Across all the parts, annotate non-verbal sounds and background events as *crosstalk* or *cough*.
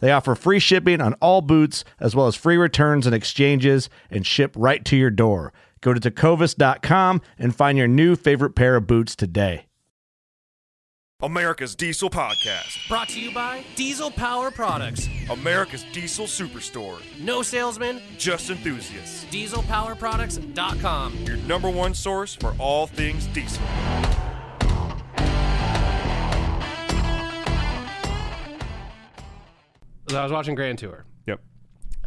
They offer free shipping on all boots, as well as free returns and exchanges, and ship right to your door. Go to tecovas.com and find your new favorite pair of boots today. America's Diesel Podcast. Brought to you by Diesel Power Products. America's Diesel Superstore. No salesman, Just enthusiasts. dieselpowerproducts.com. Your number one source for all things diesel. I was watching Grand Tour. Yep.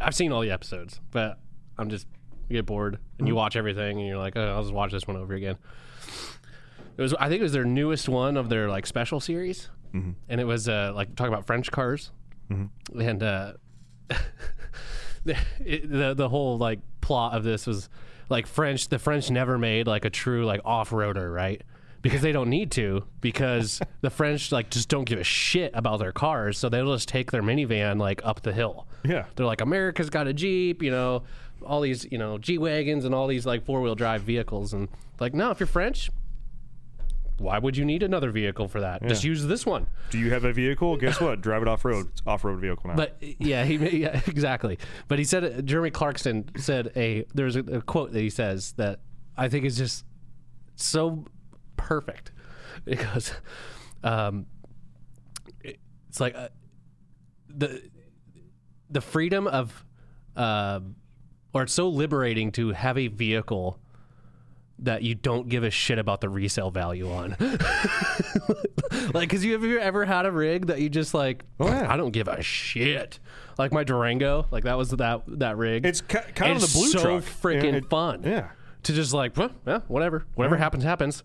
I've seen all the episodes, but I'm just you get bored and Mm-hmm. you watch everything and you're like, oh, I'll just watch this one over again. It was I think it was their newest one of their like special series, Mm-hmm. and it was uh, like talking about French cars, and uh, *laughs* the, it, the the whole like plot of this was like French. The French never made like a true like off roader, right? Because they don't need to, because the French like just don't give a shit about their cars, so they'll just take their minivan like up the hill. Yeah. They're like, America's got a Jeep, you know, all these, you know, G Wagons and all these like four wheel drive vehicles. And like, no, if you're French, why would you need another vehicle for that? Just use this one. Do you have a vehicle? Guess what? Drive it off road. It's off road vehicle now. But yeah, he *laughs* yeah, exactly. But he said uh, Jeremy Clarkson said a there's a, a quote that he says that I think is just so perfect *laughs* because um, it- it's like uh, the the freedom of uh, or it's so liberating to have a vehicle that you don't give a shit about the resale value on. *laughs* like, cause you have you ever had a rig that you just like, Oh, yeah. I don't give a shit. Like my Durango, like that was that that rig. It's ki- kind of the blue so truck. freaking Yeah, it- fun. yeah. To just like, well, yeah, whatever, whatever happens, happens.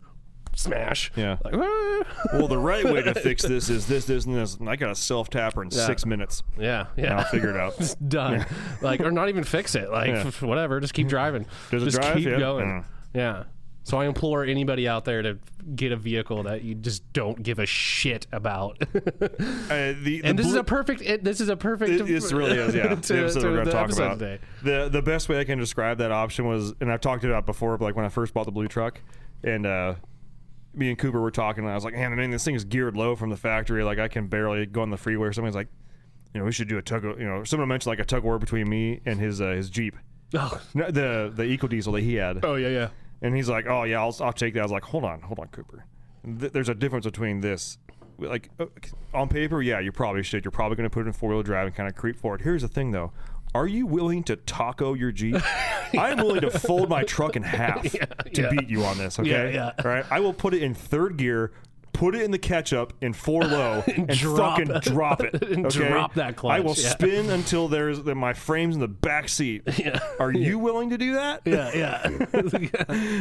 Smash. Yeah. Like, ah. well, the right way to fix this is this, this, and this. And I got a self tapper in six minutes. yeah, And yeah. I'll figure it out. *laughs* It's done. Like, or not even fix it. Like, Yeah. *laughs* whatever. Just keep driving. Does just drive? keep Yeah. going. Mm. Yeah. So I implore anybody out there to get a vehicle that you just don't give a shit about. *laughs* Uh, the, and the this is a perfect. It, this is a perfect. It, this really is, yeah. to- the episode to we're going to talk about. today. The the best way I can describe that option was, and I've talked about it before, but like when I first bought the blue truck, and uh, me and Cooper were talking, and I was like, man, I mean, this thing is geared low from the factory. Like I can barely go on the freeway. Or somebody's like, you know, we should do a tug. of- You know, someone mentioned like a tug of war between me and his uh, his Jeep, Oh, No, the the EcoDiesel that he had. oh yeah, yeah. And he's like, "Oh yeah, I'll, I'll take that." I was like, "Hold on, hold on, Cooper. Th- there's a difference between this. Like uh, on paper, yeah, you probably should. You're probably going to put it in four wheel drive and kind of creep forward. Here's the thing, though. Are you willing to taco your Jeep? *laughs* I'm willing to fold my truck in *laughs* half to yeah. beat you on this. Okay, Yeah, yeah. All right. I will put it in third gear, put it in the catch-up in four low, *laughs* and, drop- fucking drop it. and *laughs* okay? drop that I will yeah. spin until there's that my frame's in the back seat. *laughs* Are you willing to do that? Yeah, yeah.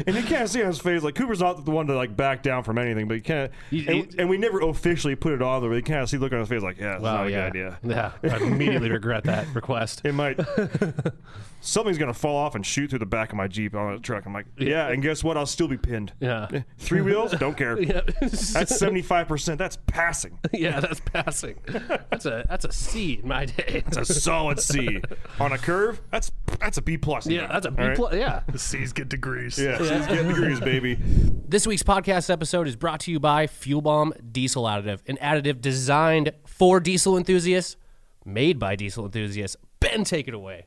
And you can't see on his face like Cooper's not the one to like back down from anything, but you can't. And, and we never officially put it on there, but you kind of see look on his face like, yeah, that's wow, not a yeah. good idea. Yeah, I immediately regret that request. It might. Something's gonna fall off and shoot through the back of my Jeep on the truck. I'm like, yeah, and guess what? I'll still be pinned. Yeah. *laughs* Three wheels, don't care. *laughs* Yeah. That's 75. percent That's passing. *laughs* yeah, that's passing. That's a that's a C in my day. It's a solid C. On a curve, that's that's a B plus. yeah, that's a B All right? plus. Yeah. The C's get degrees. Yeah, she's getting degrees, baby. This week's podcast episode is brought to you by Fuel Bomb Diesel Additive, an additive designed for diesel enthusiasts, made by diesel enthusiasts. Ben, take it away.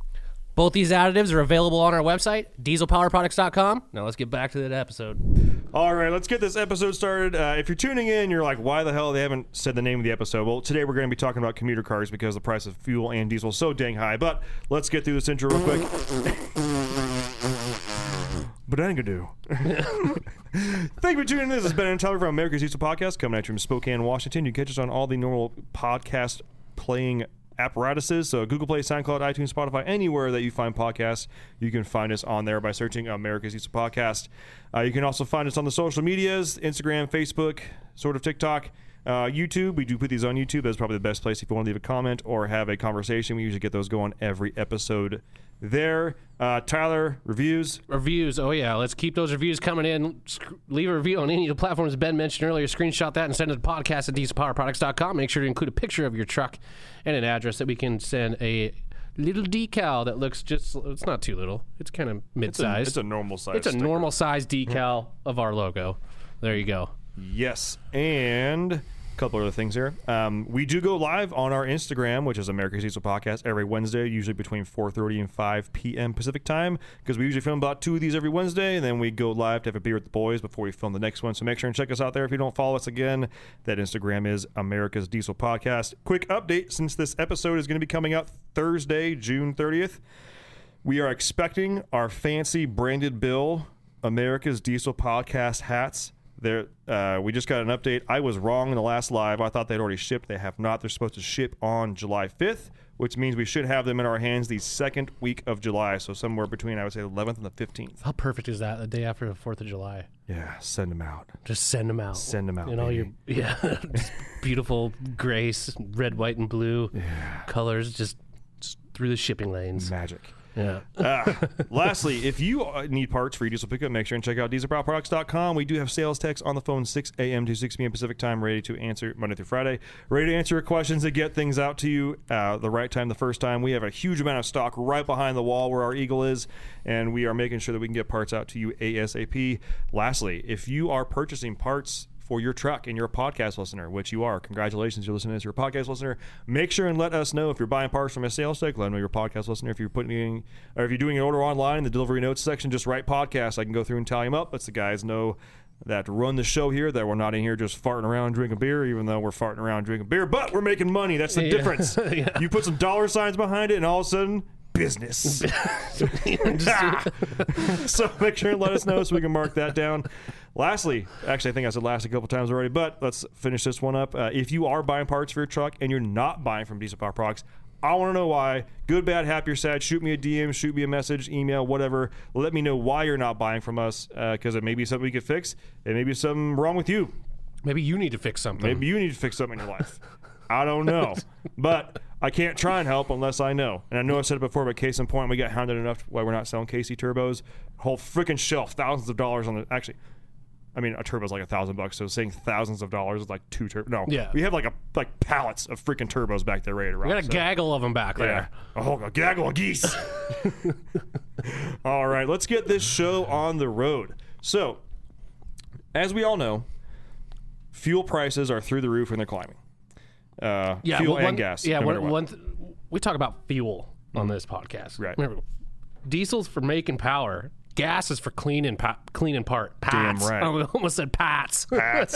Both these additives are available on our website, dieselpowerproducts.com. Now let's get back to that episode. All right, let's get this episode started. Uh, if you're tuning in, you're like, why the hell they haven't said the name of the episode? Well, today we're going to be talking about commuter cars because the price of fuel and diesel is so dang high. But let's get through this intro real quick. *laughs* But I do. *laughs* Thank you for tuning in. This is Ben and Tyler from America's Diesel Podcast, coming at you from Spokane, Washington. You can catch us on all the normal podcast playing apparatuses. So Google Play, SoundCloud, iTunes, Spotify, anywhere that you find podcasts, you can find us on there by searching America's Diesel Podcast. Uh, you can also find us on the social medias, Instagram, Facebook, sort of TikTok. Uh, YouTube, we do put these on YouTube. That's probably the best place if you want to leave a comment or have a conversation. We usually get those going every episode there. Uh, Tyler, reviews. Reviews. Oh yeah, let's keep those reviews coming in. Sc- leave a review on any of the platforms Ben mentioned earlier. Screenshot that and send it to podcast at dieselpowerproducts.com. Make sure to include a picture of your truck and an address that we can send a little decal that looks just. It's not too little. It's kind of mid-sized. it's a normal size. It's a sticker. normal size decal of our logo. There you go. Yes, and couple other things here. Um, we do go live on our Instagram, which is America's Diesel Podcast, every Wednesday, usually between 4:30 and 5 p.m. Pacific time, because we usually film about two of these every Wednesday, and then we go live to have a beer with the boys before we film the next one. So make sure and check us out there if you don't follow us again. That Instagram is America's Diesel Podcast. Quick update: since this episode is going to be coming out Thursday, June 30th. We are expecting our fancy branded bill America's Diesel Podcast hats. There, uh, we just got an update. I was wrong in the last live. I thought they'd already shipped. They have not. They're supposed to ship on July 5th, which means we should have them in our hands the second week of July. So somewhere between, I would say, the 11th and the 15th. How perfect is that? The day after the Fourth of July. Yeah, send them out. Just send them out. Send them out, In all your *laughs* yeah, beautiful grace, red, white, and blue colors, just, just through the shipping lanes. Magic. Yeah. Ah, lastly, if you uh, need parts for your diesel pickup, make sure and check out dieselpowerproducts.com. We do have sales techs on the phone 6 a.m. to 6 p.m. Pacific time, ready to answer Monday through Friday, ready to answer your questions and get things out to you uh, the right time the first time. We have a huge amount of stock right behind the wall where our Eagle is, and we are making sure that we can get parts out to you ASAP. Lastly, if you are purchasing parts for your truck and you're a podcast listener, which you are. Congratulations, you're listening as you're a podcast listener. Make sure and let us know if you're buying parts from a sales tech. Let us know you're a podcast listener. If you're putting in, or if you're doing an order online in the delivery notes section, just write podcast. I can go through and tally them up. Lets the guys know that run the show here that we're not in here just farting around drinking beer, even though we're farting around drinking beer, but we're making money. That's the Yeah. difference. *laughs* You put some dollar signs behind it, and all of a sudden, business. *laughs* *laughs* so make sure and let us know so we can mark that down. Lastly, actually, I think I said last a couple times already, but let's finish this one up. Uh, if you are buying parts for your truck and you're not buying from Diesel Power Products, I want to know why. Good, bad, happy, or sad. Shoot me a DM, shoot me a message, email, whatever. Let me know why you're not buying from us because it may be something we could fix. It may be something wrong with you. Maybe you need to fix something. Maybe you need to fix something in your life. I don't know. *laughs* But I can't try and help unless I know. And I know I've said it before, but case in point, we got hounded enough why we're not selling KC turbos. Whole freaking shelf, thousands of dollars on the. Actually, I mean, a turbo's like a thousand bucks, so saying thousands of dollars is like two turbo. No, Yeah. we have like a like pallets of freaking turbos back there ready to rock. We got a so- gaggle of them back yeah, there. a whole a gaggle of geese. *laughs* *laughs* all right, let's get this show on the road. So, as we all know, fuel prices are through the roof and they're climbing. Uh, Yeah, fuel well, and one, gas. Yeah, no one, what. one th- we talk about fuel on this podcast. Right. Remember, diesel's for making power. Gas is for cleaning, pa- cleaning part. Damn Pats. *laughs* right. I almost said pats. *laughs* Pats.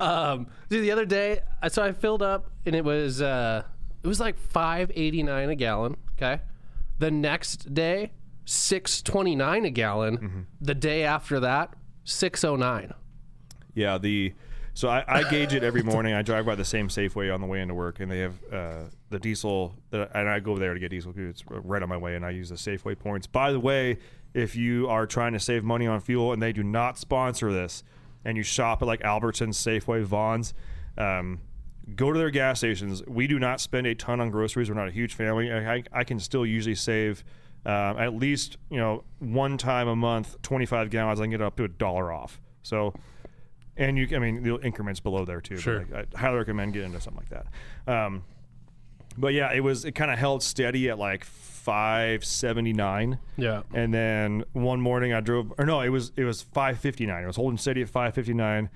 um, dude, the other day, I- so I filled up, and it was uh, it was like five eighty nine a gallon. Okay. The next day, six twenty nine a gallon. Mm-hmm. The day after that, six oh nine. Yeah, the so I, I gauge it every *laughs* morning. I drive by the same Safeway on the way into work, and they have uh, the diesel. That, and I go there to get diesel because it's right on my way, and I use the Safeway points. By the way, if you are trying to save money on fuel, and they do not sponsor this, and you shop at like Albertsons, Safeway, Vons. Um, Go to their gas stations. We do not spend a ton on groceries. We're not a huge family. I, I, I can still usually save um, at least you know one time a month, twenty five gallons. I can get up to a dollar off. So and you i mean the increments below there too but, Sure. like, i highly recommend getting into something like that. Um, but yeah it was it kind of held steady at like 579 Yeah. and then one morning i drove or no it was it was 559 it was holding steady at 559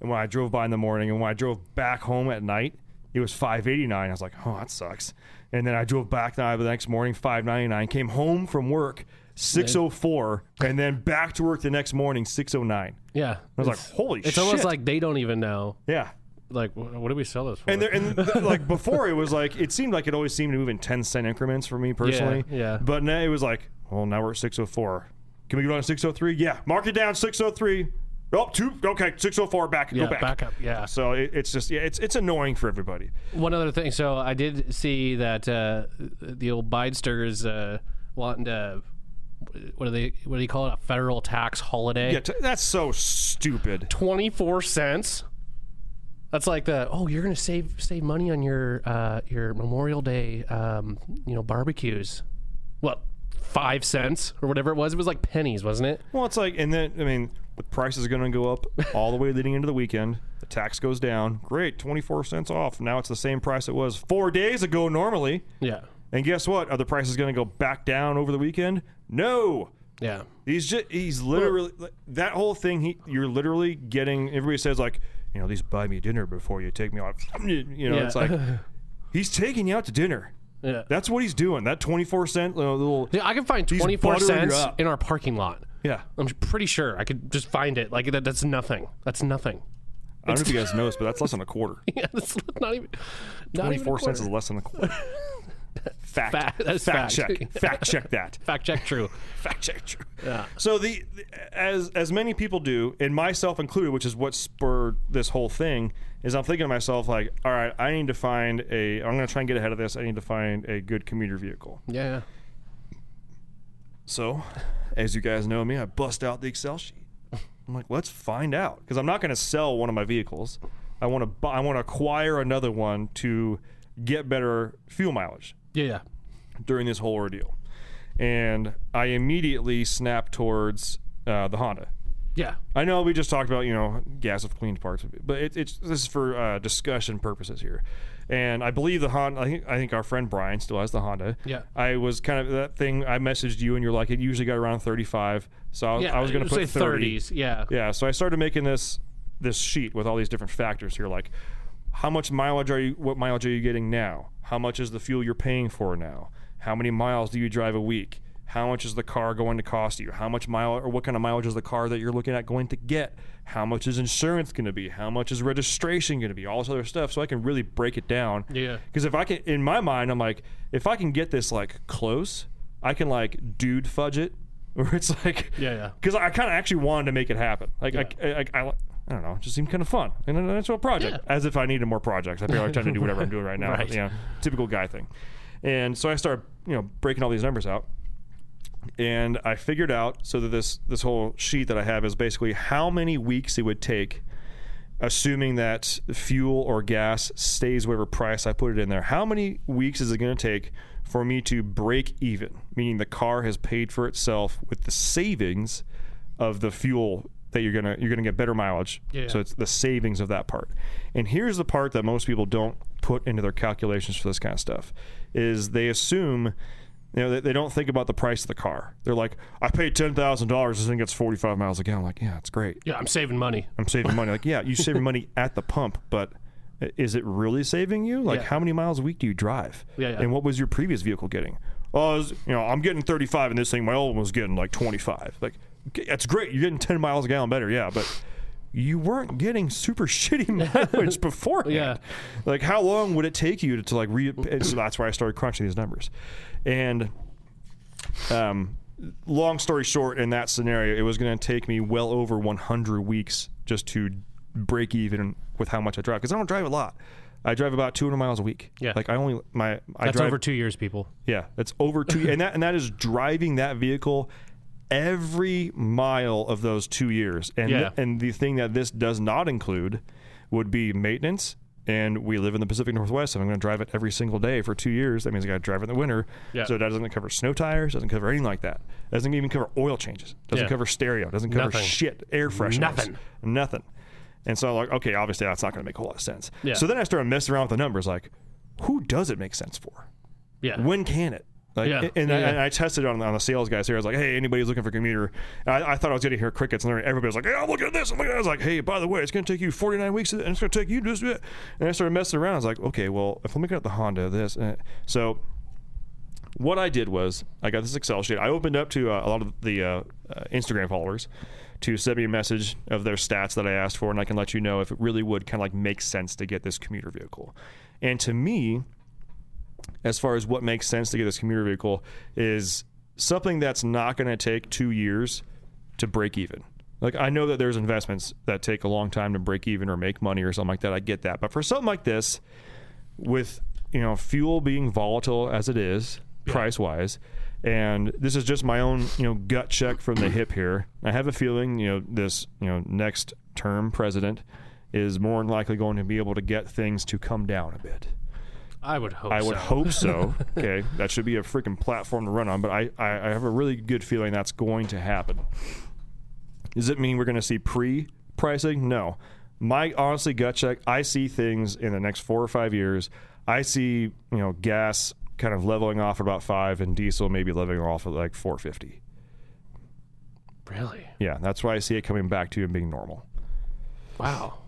and when i drove by in the morning and when i drove back home at night it was 589 i was like oh that sucks. And then i drove back the the next morning 599 came home from work 604 and then back to work the next morning 609 Yeah. I was like, It's- holy shit It's almost like they don't even know. Yeah. Like, wh- what do we sell this for? And there, and th- *laughs* like before, it was like it seemed like it always seemed to move in ten cent increments for me personally. yeah. But now it was like, well, now we're at six oh four. Can we go down to six oh three? Yeah. Mark it down six oh three. Oh, two. Okay, six oh four. Back. yeah, go back. back up. Yeah. So it, it's just yeah, it's it's annoying for everybody. One other thing. So I did see that uh, the old Bidester is uh, wanting to. What do they? What do you call it? A federal tax holiday. Yeah, t- that's so stupid. Twenty four cents. That's like the oh you're gonna save save money on your uh, your Memorial Day um, you know barbecues. What five cents or whatever it was? It was like pennies, wasn't it? Well, it's like, and then I mean, the price is going to go up all the way leading into the weekend. The tax goes down. Great, twenty four cents off. Now it's the same price it was four days ago normally. Yeah. And guess what? Are the prices going to go back down over the weekend? No. Yeah. He's just he's literally that whole thing. He you're literally getting. Everybody says like, you know, these buy me dinner before you take me out. *laughs* You know, Yeah. it's like *laughs* he's taking you out to dinner. Yeah. That's what he's doing. That twenty four cent uh, little. Yeah, I can find twenty four cents in our parking lot. Yeah. I'm pretty sure I could just find it. Like that, that's nothing. That's nothing. I don't know if you guys noticed, but that's less than a quarter. *laughs* Yeah, that's not even. Not Twenty even cents is less than a quarter. Fact. Fact- that's fact fact. check. Fact check that. *laughs* Fact check true. fact check true. Yeah. So the, the- as as many people do, and myself included, which is what spurred this whole thing, is I'm thinking to myself like, all right, I need to find a. I'm going to try and get ahead of this. I need to find a good commuter vehicle. Yeah. So, as you guys know me, I bust out the Excel sheet. I'm like, let's find out because I'm not going to sell one of my vehicles. I want to buy. I want to acquire another one to get better fuel mileage Yeah. Yeah. during this whole ordeal. And I immediately snapped towards uh, the Honda. Yeah. I know we just talked about you know gas of cleaned parts, but it, it's this is for uh, discussion purposes here. And I believe the Honda. I think I think our friend Brian still has the Honda. Yeah. I was kind of that thing. I messaged you, and you're like, it usually got around 35. So I was, Yeah. I was going to say put 30. 30s. Yeah. Yeah, so I started making this this sheet with all these different factors here, like how much mileage are you? What mileage are you getting now? How much is the fuel you're paying for now? How many miles do you drive a week? How much is the car going to cost you? How much mile or what kind of mileage is the car that you're looking at going to get? How much is insurance going to be? How much is registration going to be? All this other stuff, so I can really break it down. Yeah. Because if I can, in my mind, I'm like, if I can get this like close, I can like dude fudge it, *laughs* where it's like, Yeah, yeah. because I kind of actually wanted to make it happen. Like, I, I, I, I don't know, it just seemed kind of fun. And then that's a project. As if I needed more projects. I feel like trying to do whatever I'm doing right now. *laughs* Right. You know, typical guy thing. And so I started, you know, breaking all these numbers out. And I figured out so that this this whole sheet that I have is basically how many weeks it would take, assuming that fuel or gas stays whatever price I put it in there. How many weeks is it going to take for me to break even? Meaning the car has paid for itself with the savings of the fuel that you're gonna you're gonna get better mileage. Yeah. So it's the savings of that part. And here's the part that most people don't put into their calculations for this kind of stuff is they assume you know, they, they don't think about the price of the car. They're like, I paid ten thousand dollars, this thing gets forty five miles a gallon. Like, yeah, it's great. Yeah, I'm saving money. I'm saving money. Like, yeah, you *laughs* saving money at the pump, but is it really saving you? Like, Yeah. how many miles a week do you drive? Yeah, yeah. And what was your previous vehicle getting? Oh, was- you know, I'm getting 35, in this thing, my old one was getting like 25. Like, that's great. You're getting 10 miles a gallon better, yeah, but you weren't getting super *laughs* shitty mileage *laughs* beforehand. Yeah. Like, how long would it take you to, to like re? So that's why I started crunching these numbers, and um, long story short, in that scenario, it was going to take me well over 100 weeks just to break even with how much I drive because I don't drive a lot. I drive about 200 miles a week. Yeah. like I only my I That's drive over two years, people. yeah, that's over two, and that and that is driving that vehicle every mile of those two years. And Yeah. and the thing that this does not include would be maintenance. And we live in the Pacific Northwest, and I'm going to drive it every single day for two years. That means I got to drive it in the winter. Yeah. So that doesn't cover snow tires, doesn't cover anything like that. Doesn't even cover oil changes. Doesn't Yeah. cover stereo. Doesn't cover Nothing. shit. Air fresheners. Nothing. Nothing. And so I'm like, okay, obviously that's not going to make a whole lot of sense. Yeah. So then I started messing around with the numbers. Like, who does it make sense for? Yeah. when can it? Like, Yeah. and, I, Yeah. and I tested it on, on the sales guys here. I was like, hey, anybody's looking for a commuter? I, I thought I was going to hear crickets, and everybody was like, hey, I'm looking at this. I'm looking at this. I was like, hey, by the way, it's going to take you 49 weeks, and it's going to take you this. And I started messing around. I was like, okay, well, if I'm looking at the Honda, this. So what I did was I got this Excel sheet. I opened up to uh, a lot of the uh, uh, Instagram followers to send me a message of their stats that I asked for, and I can let you know if it really would kind of like make sense to get this commuter vehicle. And to me, as far as what makes sense to get this commuter vehicle is something that's not going to take two years to break even. Like I know that there's investments that take a long time to break even or make money or something like that. I get that, but for something like this, with you know fuel being volatile as it is price wise, and this is just my own you know gut check from the hip here. I have a feeling you know this you know next term president is more than likely going to be able to get things to come down a bit. I would hope. So. I would so. hope so. *laughs* Okay, that should be a freaking platform to run on. But I, I, I have a really good feeling that's going to happen. Does it mean we're going to see pre pricing? No. My honestly gut check, I see things in the next four or five years. I see you know gas kind of leveling off at about five, and diesel maybe leveling off at like four fifty. Really? Yeah, that's why I see it coming back to and being normal. Wow.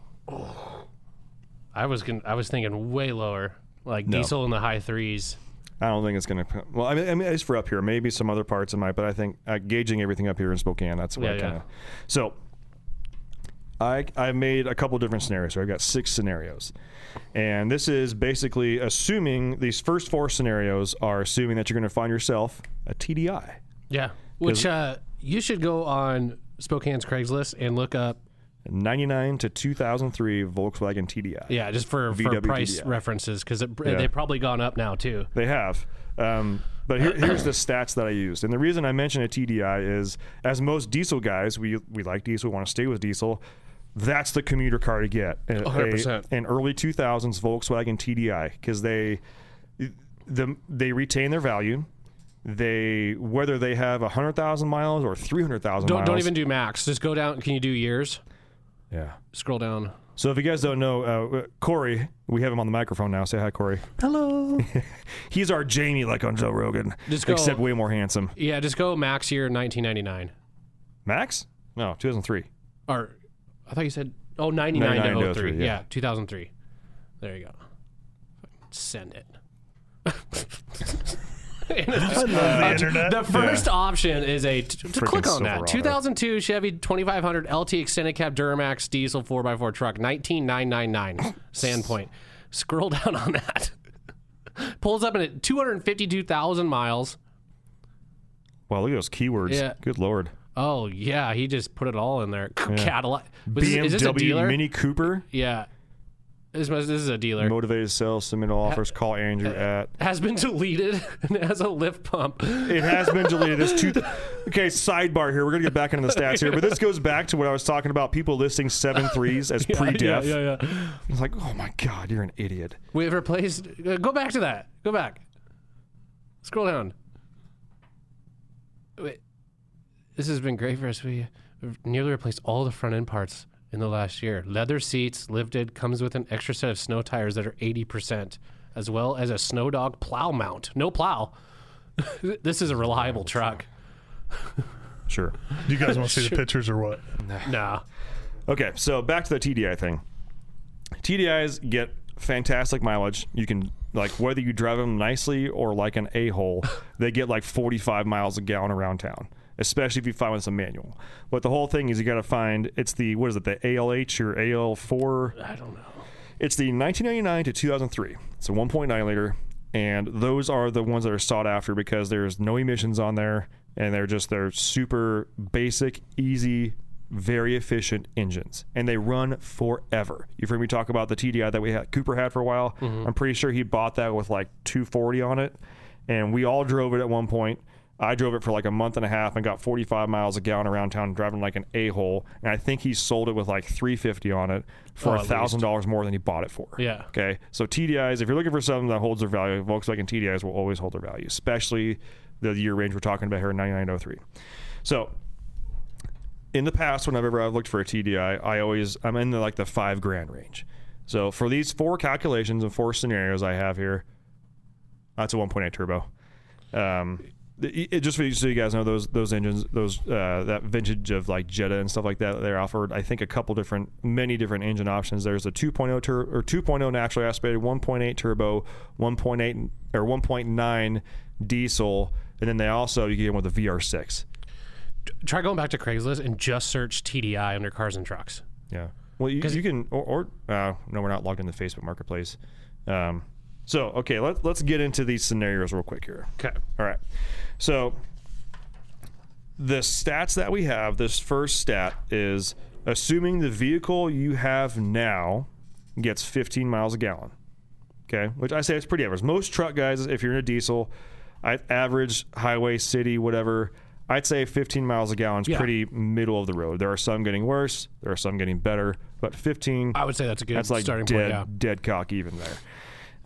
I was gonna, I was thinking way lower, like No. diesel in the high threes. I don't think it's going to. Well, I mean, I mean, it's for up here. Maybe some other parts it might, but I think uh, gauging everything up here in Spokane, that's what Yeah, I kind of. So, I I made a couple different scenarios. So I've got six scenarios, and this is basically assuming these first four scenarios are assuming that you're going to find yourself a TDI. Yeah. Which uh, you should go on Spokane's Craigslist and look up. 99 to 2003 Volkswagen TDI. Yeah, just for, for price TDI. references because Yeah. they've probably gone up now too. They have. Um, but here, here's the stats that I used. And the reason I mention a TDI is, as most diesel guys, we, we like diesel, we want to stay with diesel. That's the commuter car to get. A- 100%. a- An early 2000s Volkswagen TDI because they, the, they retain their value. They whether they have 100,000 miles or 300,000 Don't miles. don't even do max. Just go down. Can you do years? Yeah. Scroll down. So if you guys don't know, uh, Corey, we have him on the microphone now. Say hi, Corey. Hello. *laughs* He's our Jamie, like on Joe Rogan, Just go- except way more handsome. Yeah, just go max year 1999. Max? No, 2003. Or I thought you said oh 99, 99 to to 03. 03, yeah. yeah. 2003. There you go. Send it. *laughs* the uh, internet. The first option is a t- click on that. 2002 Chevy 2500 LT extended cab Duramax diesel 4x4 truck 19999 Sandpoint. Scroll down on that. Pulls up in at 252,000 miles. Wow, look at those keywords. Yeah. Good lord. Oh yeah, he just put it all in there. Cadillac. Was this- BMW is this a dealer? Mini Cooper. yeah. This, must- this is a dealer. Motivated sales, submit all offers. Call Andrew at. has been deleted *laughs* and it has a lift pump. It has been deleted. This two. *laughs* Okay, sidebar here. We're gonna get back into the stats here, but this goes back to what I was talking about. People listing seven threes as *laughs* pre-def. Yeah, yeah, yeah. It's like, oh my god, you're an idiot. We've replaced. Uh, go back to that. Go back. Scroll down. Wait. this has been great for us. We nearly replaced all the front end parts in the last year. Leather seats, lifted, comes with an extra set of snow tires that are 80%, as well as a Snow Dog plow mount. No plow. *laughs* this is a reliable truck. *laughs* Sure. Do you guys want to see the *laughs* pictures or what? Nah. Okay, so back to the TDI thing. TDIs get fantastic mileage. You can like whether you drive them nicely or like an a hole, they get like 45 miles a gallon around town. Especially if you find with some manual. But the whole thing is you got to find it's the what is it the ALH or AL4? I don't know. It's the 1999 to 2003. It's a 1.9 liter, and those are the ones that are sought after because there's no emissions on there, and they're just they're super basic, easy, very efficient engines, and they run forever. You've heard me talk about the TDI that we had Cooper had for a while. Mm-hmm. I'm pretty sure he bought that with like 240 on it, and we all drove it at one point. I drove it for like a month and a half and got 45 miles a gallon around town driving like an a hole. And I think he sold it with like 350 on it for Oh, a thousand dollars more than he bought it for. Yeah. Okay. So TDIs, if you're looking for something that holds their value, Volkswagen TDIs will always hold their value, especially the year range we're talking about here, 9903. So in the past, whenever I've looked for a TDI, I always I'm in the like the five grand range. So for these four calculations and four scenarios I have here, that's a 1.8 turbo. Um, it, just for you, so you guys know those those engines, those uh, that vintage of like Jetta and stuff like that, they're offered. I think a couple different, many different engine options. There's a 2.0 tur- or 2.0 naturally aspirated, 1.8 turbo, 1.8 or 1.9 diesel, and then they also you get one with a VR6. Try going back to Craigslist and just search TDI under cars and trucks. Yeah. Well, you, you can, or, or uh, no, we're not logged in the Facebook Marketplace. Um, so, okay, let, let's get into these scenarios real quick here. Okay. All right. So, the stats that we have, this first stat is assuming the vehicle you have now gets 15 miles a gallon. Okay. Which I say it's pretty average. Most truck guys, if you're in a diesel, I average highway, city, whatever, I'd say 15 miles a gallon is Yeah. pretty middle of the road. There are some getting worse, there are some getting better, but 15 I would say that's a good that's like starting dead, point. Yeah. dead cock even there.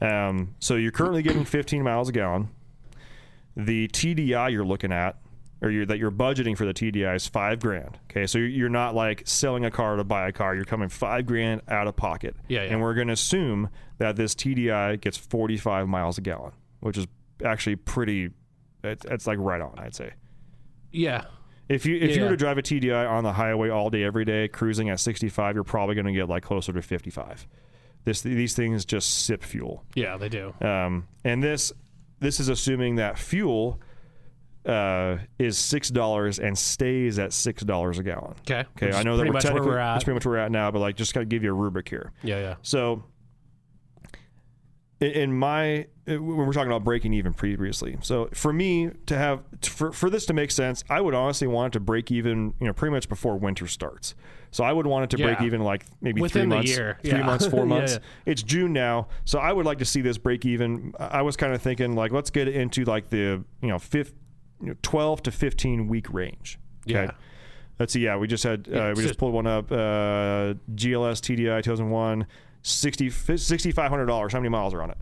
Um, so you're currently getting 15 miles a gallon. The TDI you're looking at, or you're, that you're budgeting for the TDI is five grand. Okay, so you're- you're not like selling a car to buy a car. You're coming five grand out of pocket. Yeah, yeah. And we're going to assume that this TDI gets 45 miles a gallon, which is actually pretty. It's, it's like right on, I'd say. Yeah. If you if you were to drive a TDI on the highway all day every day, cruising at 65, you're probably going to get like closer to 55. This these things just sip fuel, Yeah, they do. um, and this this is assuming that fuel uh, is six dollars and stays at six dollars a gallon. Okay. Okay, I know that we're much where we're at. that's pretty much where we're at now, but like just kind of give you a rubric here. Yeah, yeah. So, in, my when we're talking about breaking even previously, so for me to have for for this to make sense, I would honestly want it to break even, you know, pretty much before winter starts. So I would want it to break even like maybe Within three months, year. three Yeah. months, *laughs* four months. yeah. It's June now, so I would like to see this break even. I was kind of thinking like let's get into like the you know fifth, you know, twelve to fifteen week range. Okay. Yeah. Let's see. Yeah, we just had uh, we just pulled one up. Uh, GLS TDI 2001, 60 $6,500. How many miles are on it?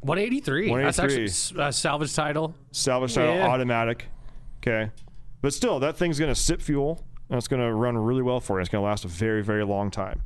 183. That's 183. actually uh, salvage title. Salvage title, Yeah. automatic. Okay, but still, that thing's going to sip fuel and it's going to run really well for you. It's going to last a very, very long time.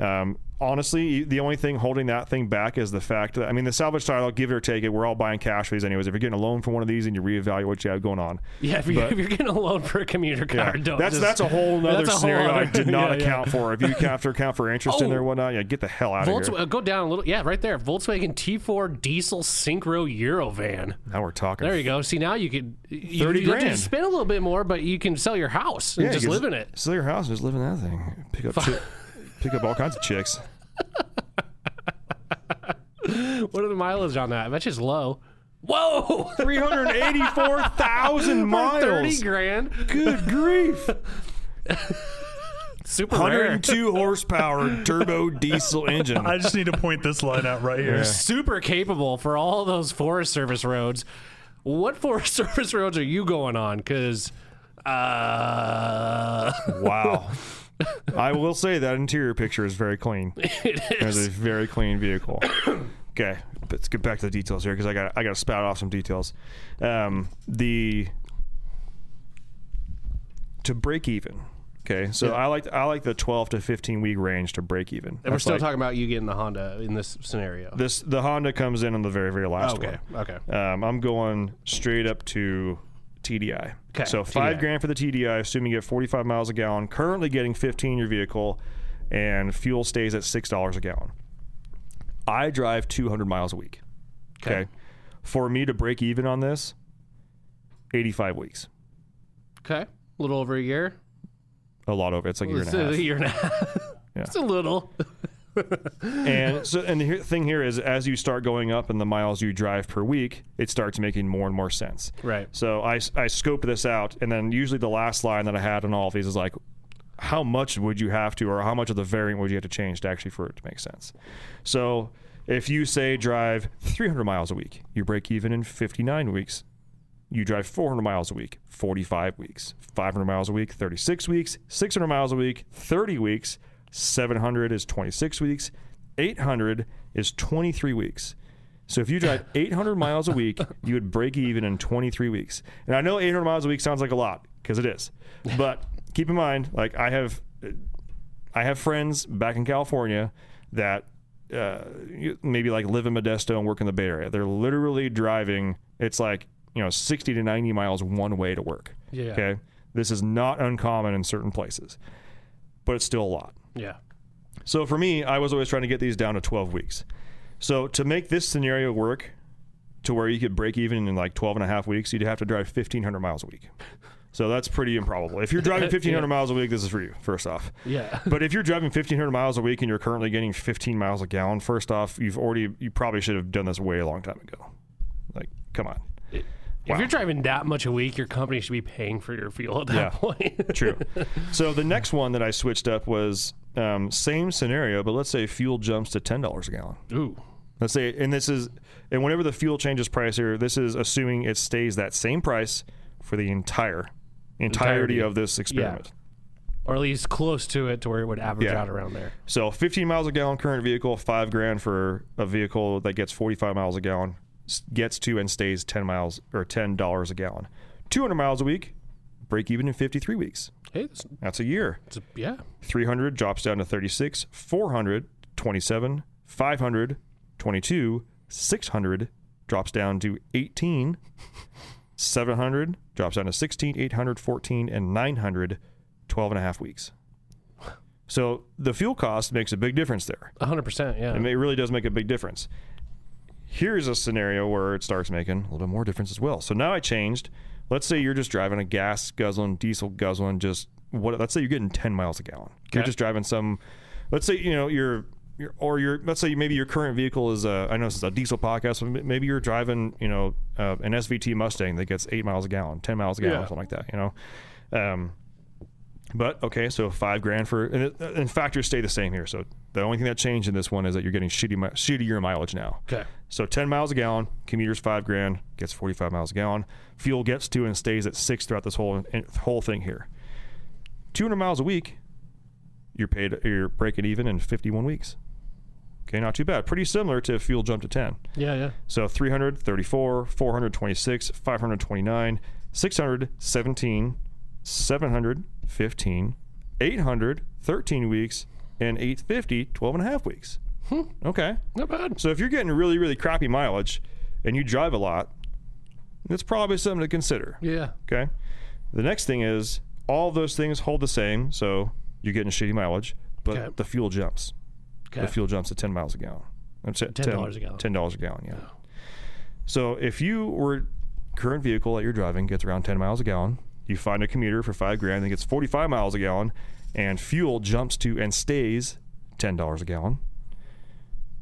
Um, honestly, the only thing holding that thing back is the fact that I mean, the salvage title, give it or take it, we're all buying cash for these anyways. If you're getting a loan for one of these and you reevaluate what you have going on, Yeah, if, you, But- if you're getting a loan for a commuter Yeah, car, don't that's just- that's a whole *laughs* other a whole scenario I did *laughs* not yeah, yeah. account for. If you *laughs* have to account for interest in Oh. there and whatnot, yeah, get the hell out of here. Uh, go down a little. Yeah, right there. Volkswagen T4 diesel synchro Eurovan. Now we're talking. There you go. See, now you could you, 30 you grand. spend a little bit more, but you can sell your house and Yeah, just you live in it. Sell your house and just live in that thing. Pick up, pick up all kinds of chicks. What are the mileage on that? I bet you it's low. Whoa! Three hundred eighty-four thousand *laughs* For Thirty miles. grand. Good grief! Super 102 rare. horsepower turbo diesel engine. I just need to point this line out right here. Super capable for all those Forest Service roads. What Forest *laughs* Service roads are you going on? Because, uh, Wow. *laughs* I will say that interior picture is very clean. *laughs* it It's a very clean vehicle. *coughs* okay, let's get back to the details here because I got I got to spout off some details. Um, the to break even. Okay, so I like I like the 12 to 15 week range to break even. And we're still like- talking about you getting the Honda in this scenario. this the Honda comes in on the very very last okay. one. Okay. Um, I'm going straight up to TDI. 'Kay, So five TDI. grand for the TDI, assuming you get 45 miles a gallon. Currently getting 15 in your vehicle, and fuel stays at six dollars a gallon. I drive 200 miles a week. Okay. For me to break even on this, 85 weeks. Okay. A little over a year. A lot over. It's like a year and a half. a year and a half. Yeah. *laughs* It's a little. And so and the thing here is as you start going up in the miles you drive per week it starts making more and more sense. Right. so i, I scope this out and then usually the last line that i had on all of these is like how much would you have to or how much of the variant would you have to change to actually for it to make sense? So if you say drive 300 miles a week you break even in 59 weeks. You drive 400 miles a week 45 weeks. 500 miles a week 36 weeks. 600 miles a week 30 weeks 700 is 26 weeks 800 is 23 weeks so if you drive *laughs* 800 miles a week you would break even in 23 weeks and i know 800 miles a week sounds like a lot because it is *laughs* but keep in mind like i have I have friends back in California that uh, maybe like live in Modesto and work in the Bay Area. They're literally driving. It's like you know 60 to 90 miles one way to work. Yeah. Okay. This is not uncommon in certain places, but it's still a lot. Yeah. So for me, I was always trying to get these down to 12 weeks. So to make this scenario work to where you could break even in like 12 and a half weeks, you'd have to drive 1,500 miles a week. So that's pretty improbable. If you're driving *laughs* 1,500 miles a week, this is for you, first off. Yeah. But if you're driving 1,500 miles a week and you're currently getting 15 miles a gallon, first off, you've already, you probably should have done this way a long time ago. Like, come on. If Wow. you're driving that much a week, your company should be paying for your fuel at that Yeah. point. True. *laughs* So the next one that I switched up was um, same scenario, but let's say fuel jumps to $10 a gallon. Ooh. Let's say, and this is, and whenever the fuel changes price here, this is assuming it stays that same price for the entire entirety Entirety. of this experiment. Or at least close to it to where it would average Yeah. out around there. So 15 miles a gallon current vehicle, five grand for a vehicle that gets 45 miles a gallon, gets to and stays 10 miles or 10 dollars a gallon. 200 miles a week, break even in 53 weeks. Hey, that's, That's a year. that's a, yeah. 300 drops down to 36, 400 27, 500 22, 600 drops down to 18, 700 drops down to 16, 800 14 and 900 12 and a half weeks. So the fuel cost makes a big difference there. 100%. Yeah. Mean, it really does make a big difference. Here's a scenario where it starts making a little bit more difference as well. So now I changed. Let's say you're just driving a gas guzzling, diesel guzzling, just what? Let's say you're getting 10 miles a gallon. You're just driving some. Let's say you know you're. You're, or your let's say maybe your current vehicle is a I know this is a diesel podcast but maybe you're driving you know uh, an SVT Mustang that gets eight miles a gallon ten miles a gallon Yeah. something like that you know um, but okay, so five grand for, and, it, and factors stay the same here. So the only thing that changed in this one is that you're getting shitty, mi- shittier mileage now. Okay. So 10 miles a gallon, commuters five grand, gets 45 miles a gallon. Fuel gets to and stays at six throughout this whole whole thing here. 200 miles a week, you're paid, you're breaking even in 51 weeks. Okay, not too bad. Pretty similar to fuel jump to 10. yeah. Yeah. So 334, 426, 529, 617, 715, 800, 13 weeks, and 850, 12 and a half weeks. Hmm. Okay. Not bad. So if you're getting really, really crappy mileage and you drive a lot, that's probably something to consider. Yeah. Okay. The next thing is all those things hold the same. So you're getting shitty mileage, but Okay. the fuel jumps. Okay. The fuel jumps to 10 miles a gallon. It, $10 a gallon. $10 a gallon, yeah. Oh. So if you were current vehicle that you're driving gets around 10 miles a gallon, you find a commuter for five grand that gets 45 miles a gallon, and fuel jumps to and stays $10 a gallon.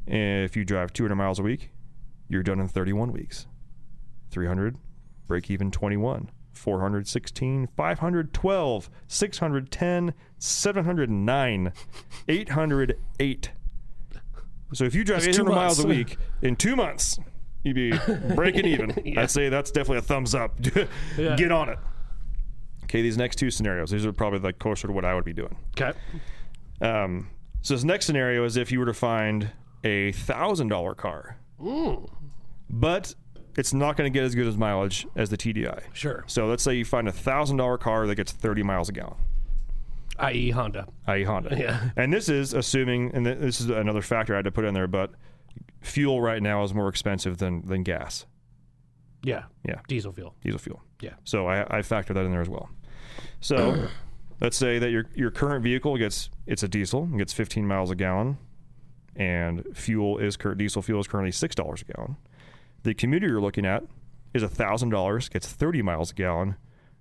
If you drive 200 miles a week, you're done in 31 weeks. 300, break even 21. 416, 512, 610, 709, *laughs* 808. So if you drive That's 800 miles a week in two months, you'd be breaking *laughs* even. I'd say that's definitely a thumbs up. *laughs* Get on it. Okay, these next two scenarios, these are probably like closer to what I would be doing. Okay. Um, so this next scenario is if you were to find a thousand dollar car, but it's not going to get as good as mileage as the TDI. Sure. So let's say you find a thousand dollar car that gets 30 miles a gallon, i.e. Honda. i.e. Honda. *laughs* Yeah. And this is assuming, and th- this is another factor I had to put in there, but fuel right now is more expensive than than gas, Yeah. Yeah. Diesel fuel. diesel fuel. Yeah. So I, I factor that in there as well. So let's say that your your current vehicle gets it's a diesel and gets 15 miles a gallon, and fuel is current diesel fuel is currently six dollars a gallon. The commuter you're looking at is thousand dollars, gets 30 miles a gallon,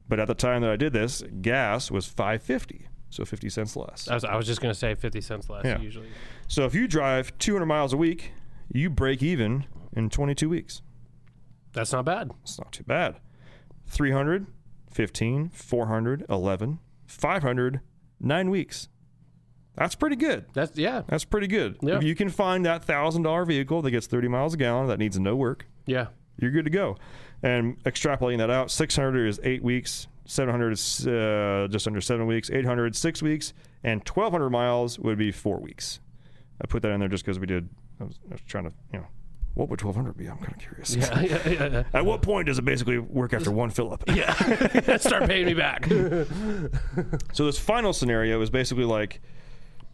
but at the time that I did this, gas was 550, so 50 cents less. I was, I was just going to say 50 cents less Yeah. usually. So if you drive 200 miles a week, you break even in 22 weeks. That's not bad. It's not too bad. 300, 15, 400, 11, 500, nine weeks. That's pretty good. That's yeah. That's pretty good. Yeah. If you can find that $1,000 vehicle that gets 30 miles a gallon that needs no work, Yeah. you're good to go. And extrapolating that out, 600 is eight weeks, 700 is uh, just under seven weeks, 800 six weeks, and 1,200 miles would be four weeks. I put that in there just because we did. I was, I was trying to, you know, what would 1,200 be? I'm kind of curious. Yeah, yeah, yeah, yeah. *laughs* At what point does it basically work after one fill up? yeah. *laughs* *laughs* Start paying me back. So this final scenario is basically like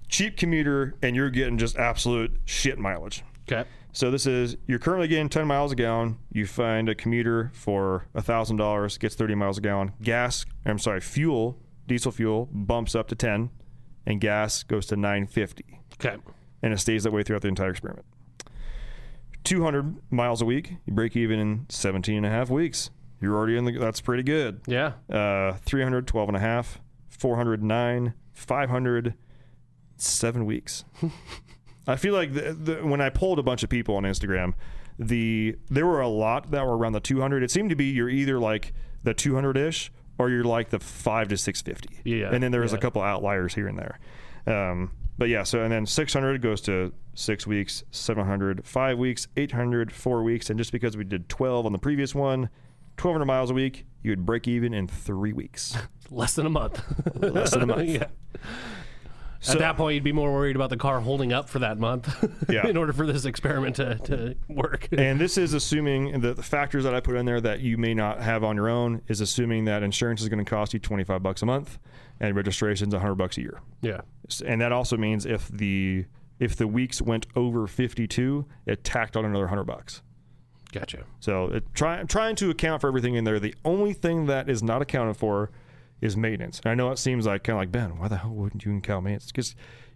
cheap commuter, and you're getting just absolute shit mileage. okay. So this is you're currently getting 10 miles a gallon. You find a commuter for thousand dollars, gets 30 miles a gallon. Gas, I'm sorry, fuel, diesel fuel bumps up to 10, and gas goes to 950, Okay. and it stays that way throughout the entire experiment. 200 miles a week, you break even in 17 and a half weeks. You're already in the. That's pretty good. Yeah. Uh, 300, 12 and a half, 409, 500, seven weeks. *laughs* I feel like the, the, when I polled a bunch of people on Instagram, the there were a lot that were around the 200. It seemed to be you're either like the 200 ish or you're like the five to 650. Yeah, And then there was a couple outliers here and there. Um, but yeah, so and then 600 goes to six weeks, 700, five weeks, 800, four weeks. And just because we did 12 on the previous one, 1,200 miles a week, you would break even in three weeks. *laughs* Less than a month. *laughs* Less than a month. *laughs* yeah. So- At that point, you'd be more worried about the car holding up for that month Yeah. in order for this experiment to, to work. And this is assuming that the factors that I put in there that you may not have on your own is assuming that insurance is going to cost you 25 bucks a month and registration's 100 bucks a year. yeah. And that also means if the if the weeks went over 52, it tacked on another 100 bucks. Gotcha. So it, try, trying to account for everything in there. The only thing that is not accounted for is maintenance. And I know it seems like kind of like Ben, why the hell wouldn't you count maintenance? Because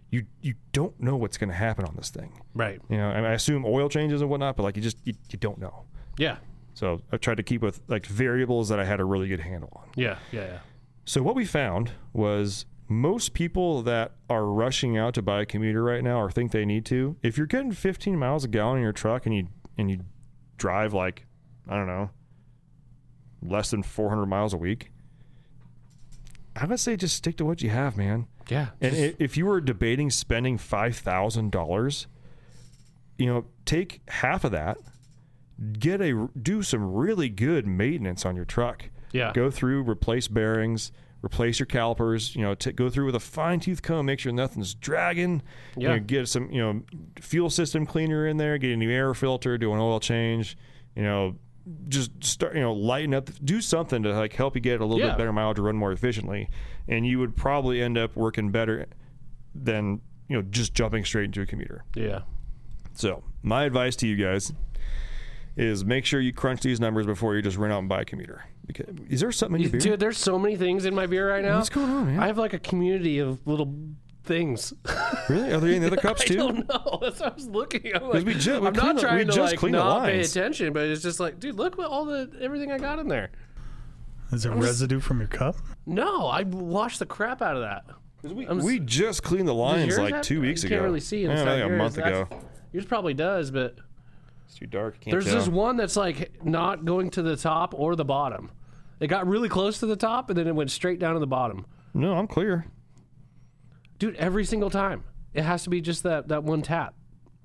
you you don't know what's going to happen on this thing. Right. You know, and I assume oil changes and whatnot, but like you just you, you don't know. Yeah. So I tried to keep with like variables that I had a really good handle on. Yeah. Yeah. Yeah. So what we found was most people that are rushing out to buy a commuter right now or think they need to, if you're getting 15 miles a gallon in your truck and you and you drive like I don't know less than 400 miles a week, I would say just stick to what you have, man. Yeah. And if you were debating spending five thousand dollars, you know, take half of that, get a do some really good maintenance on your truck. Yeah. Go through, replace bearings, replace your calipers. You know, t- go through with a fine tooth comb, make sure nothing's dragging. You Yeah. know, get some, you know, fuel system cleaner in there. Get a new air filter. Do an oil change. You know, just start. You know, lighten up. Do something to like help you get a little Yeah. bit better mileage to run more efficiently, and you would probably end up working better than you know just jumping straight into a commuter. yeah. So my advice to you guys is make sure you crunch these numbers before you just run out and buy a commuter. Because is there something in your beer? Dude, there's so many things in my beer right now. What's going on, man? I have like a community of little things. really? Are there any other *laughs* cups too? I too? don't know. That's what I was looking. I'm like, we ju- we I'm cleaned not the- trying we to just like cleaned the not pay attention, but it's just like, dude, look what all the everything I got in there. Is it residue from your cup? No, I washed the crap out of that. We, I'm we just cleaned the lines yours like have- two weeks you ago. Can't really see Yeah, inside like a month ago. Yours probably does, but It's too dark. Can't there's tell. this one that's like not going to the top or the bottom. It got really close to the top and then it went straight down to the bottom. No, I'm clear. Dude, every single time. It has to be just that, that one tap.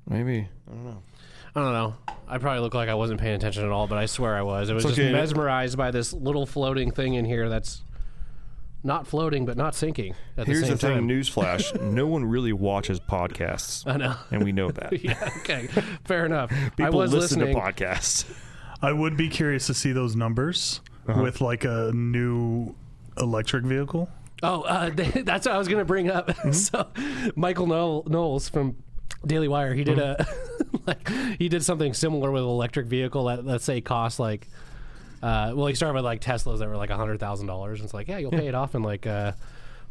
Maybe. I don't know. I don't know. I probably look like I wasn't paying attention at all, but I swear I was. It was It's just okay. mesmerized by this little floating thing in here that's not floating but not sinking at Here's the same the thing. time. Newsflash: *laughs* No one really watches podcasts, I know. and we know that. *laughs* yeah, okay. Fair enough. I People was listen listening. to podcasts. I would be curious to see those numbers Uh-huh. with like a new electric vehicle. Oh, uh, *laughs* that's what I was going to bring up. Mm-hmm. so, Michael Knoll- Knowles from Daily Wire, he did a Mm-hmm. like he did something similar with an electric vehicle that let's say cost like, uh, well, he started with like Teslas that were like hundred thousand dollars. And it's like, yeah, you'll pay it off in like. Uh,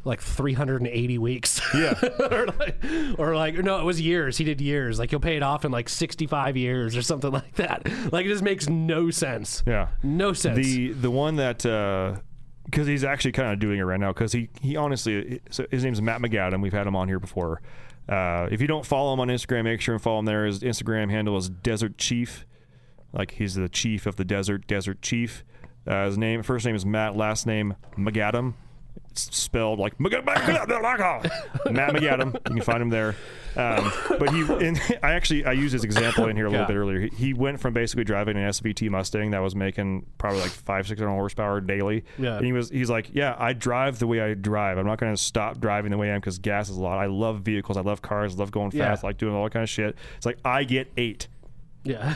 like 380 weeks. *laughs* Yeah. or, like, or like, no, it was years. He did years. Like, you'll pay it off in like 65 years or something *laughs* like that. Like, it just makes no sense. Yeah. No sense. The the one that because he's actually kind of doing it right now because he he honestly so his name's Matt McAdam. We've had him on here before. Uh, if you don't follow him on Instagram, make sure and follow him there. His Instagram handle is Desert Chief, like he's the chief of the desert, Desert Chief. Uh, his name, first name is Matt, last name McAdam. It's spelled like Matt McAdam. You can find him there. Um, but he, and I actually, I used his example in here a little Yeah. bit earlier. He, he went from basically driving an SVT Mustang that was making probably like five, six hundred horsepower daily. Yeah. And he was, he's like, yeah, I drive the way I drive. I'm not going to stop driving the way I am because gas is a lot. I love vehicles. I love cars. I love going Yeah. fast. I like doing all that kind of shit. It's like I get eight. Yeah.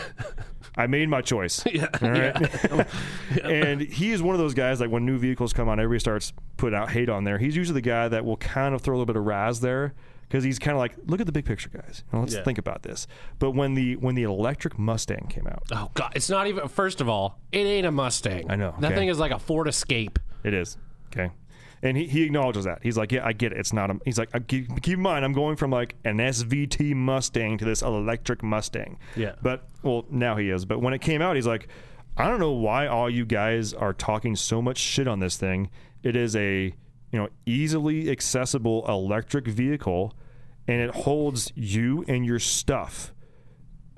I made my choice. *laughs* Yeah, All right. *laughs* and he is one of those guys like when new vehicles come on, everybody starts putting out hate on there. He's usually the guy that will kind of throw a little bit of raz there because he's kind of like, look at the big picture, guys. You know, let's Yeah. think about this. But when the when the electric Mustang came out, Oh god, it's not even. First of all, it ain't a Mustang. I know, that okay. thing is like a Ford Escape. it is okay. And he, he acknowledges that. He's like, yeah, I get it. It's not a. He's like, I keep, keep in mind, I'm going from like an SVT Mustang to this electric Mustang. Yeah. But well, now he is. But when it came out, he's like, I don't know why all you guys are talking so much shit on this thing. It is a you know easily accessible electric vehicle, and it holds you and your stuff.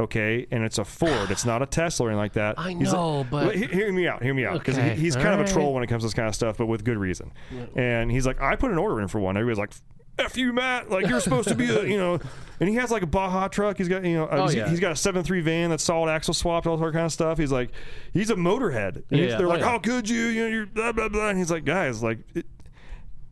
Okay, and it's a Ford. It's not a Tesla or anything like that. I He's like- know, but- he- hear me out. Hear me out, because Okay, he's kind of a troll when it comes to this kind of stuff, but with good reason. And he's like, I put an order in for one. Everybody's like, "F you, Matt! Like you're supposed to be a, you know." And he has like a Baja truck. He's got you know, uh, Oh, he's, yeah. he's got a seven three van that's solid axle swapped, all that kind of stuff. He's like, he's a motorhead. Yeah, they're oh, like, yeah. "How could you? You know, you're blah blah blah." And he's like, "Guys, like." It,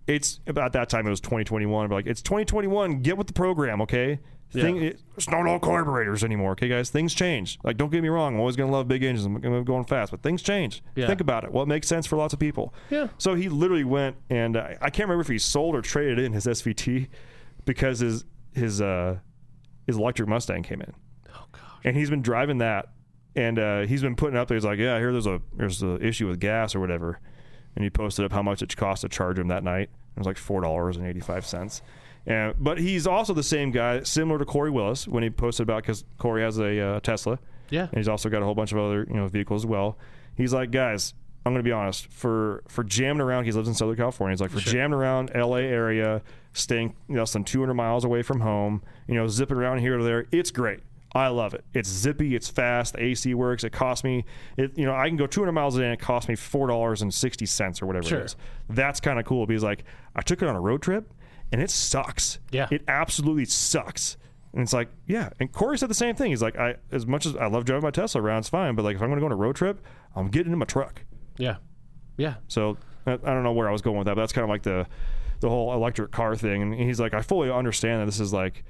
it's about that time it was 2021 but like it's 2021 get with the program okay Thing, Yeah. it, it's not all carburetors anymore okay guys? Things change. Like don't get me wrong i'm always going to love big engines. I'm going to going fast but things change. Yeah. think about it. Well it makes sense for lots of people. Yeah. so he literally went and uh, i can't remember if he sold or traded in his svt because his his uh his electric mustang came in. Oh gosh. and he's been driving that and uh, he's been putting up there. He's like yeah here there's a there's an issue with gas or whatever. And he posted up how much it cost to charge him that night. It was like four dollars and 85 cents and but he's also the same guy similar to corey willis when he posted about because corey has a uh, tesla Yeah. and he's also got a whole bunch of other you know vehicles as well he's like guys i'm gonna be honest for for jamming around he lives in southern california he's like for jamming around la area staying less than 200 miles away from home you know zipping around here to there it's great I love it. It's zippy. It's fast. The AC works. It costs me, it you know, I can go 200 miles a day and it costs me four dollars and sixty cents or whatever Sure. it is. That's kind of cool. Because like, I took it on a road trip, and it sucks. Yeah. it absolutely sucks. And it's like, yeah. And Corey said the same thing. He's like, I as much as I love driving my Tesla around, it's fine. But like, if I'm going to go on a road trip, I'm getting in my truck. Yeah. Yeah. So I, I don't know where I was going with that, but that's kind of like the the whole electric car thing. And he's like, I fully understand that this is like,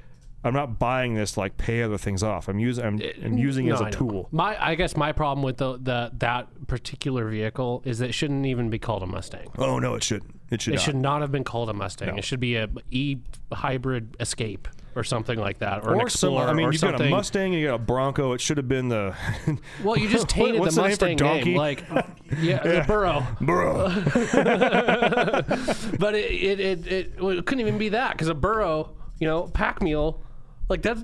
I'm not buying this to like pay other things off. I'm using I'm, eh, I'm using it as No, a I know. tool. My, I guess my problem with the, the that particular vehicle is that it shouldn't even be called a Mustang. Oh no, it shouldn't. It should It not. should not have been called a Mustang. No. It should be a e hybrid Escape or something like that, or, an Or some, Explorer, I mean, you've got a. Mustang and you got a Bronco. It should have been the. *laughs* Well, you just *laughs* tainted what's the the name for Mustang donkey? name, like yeah, the Burro. Bro. *laughs* But it it, it, it, it couldn't even be that because a Burro, you know, pack mule, like that's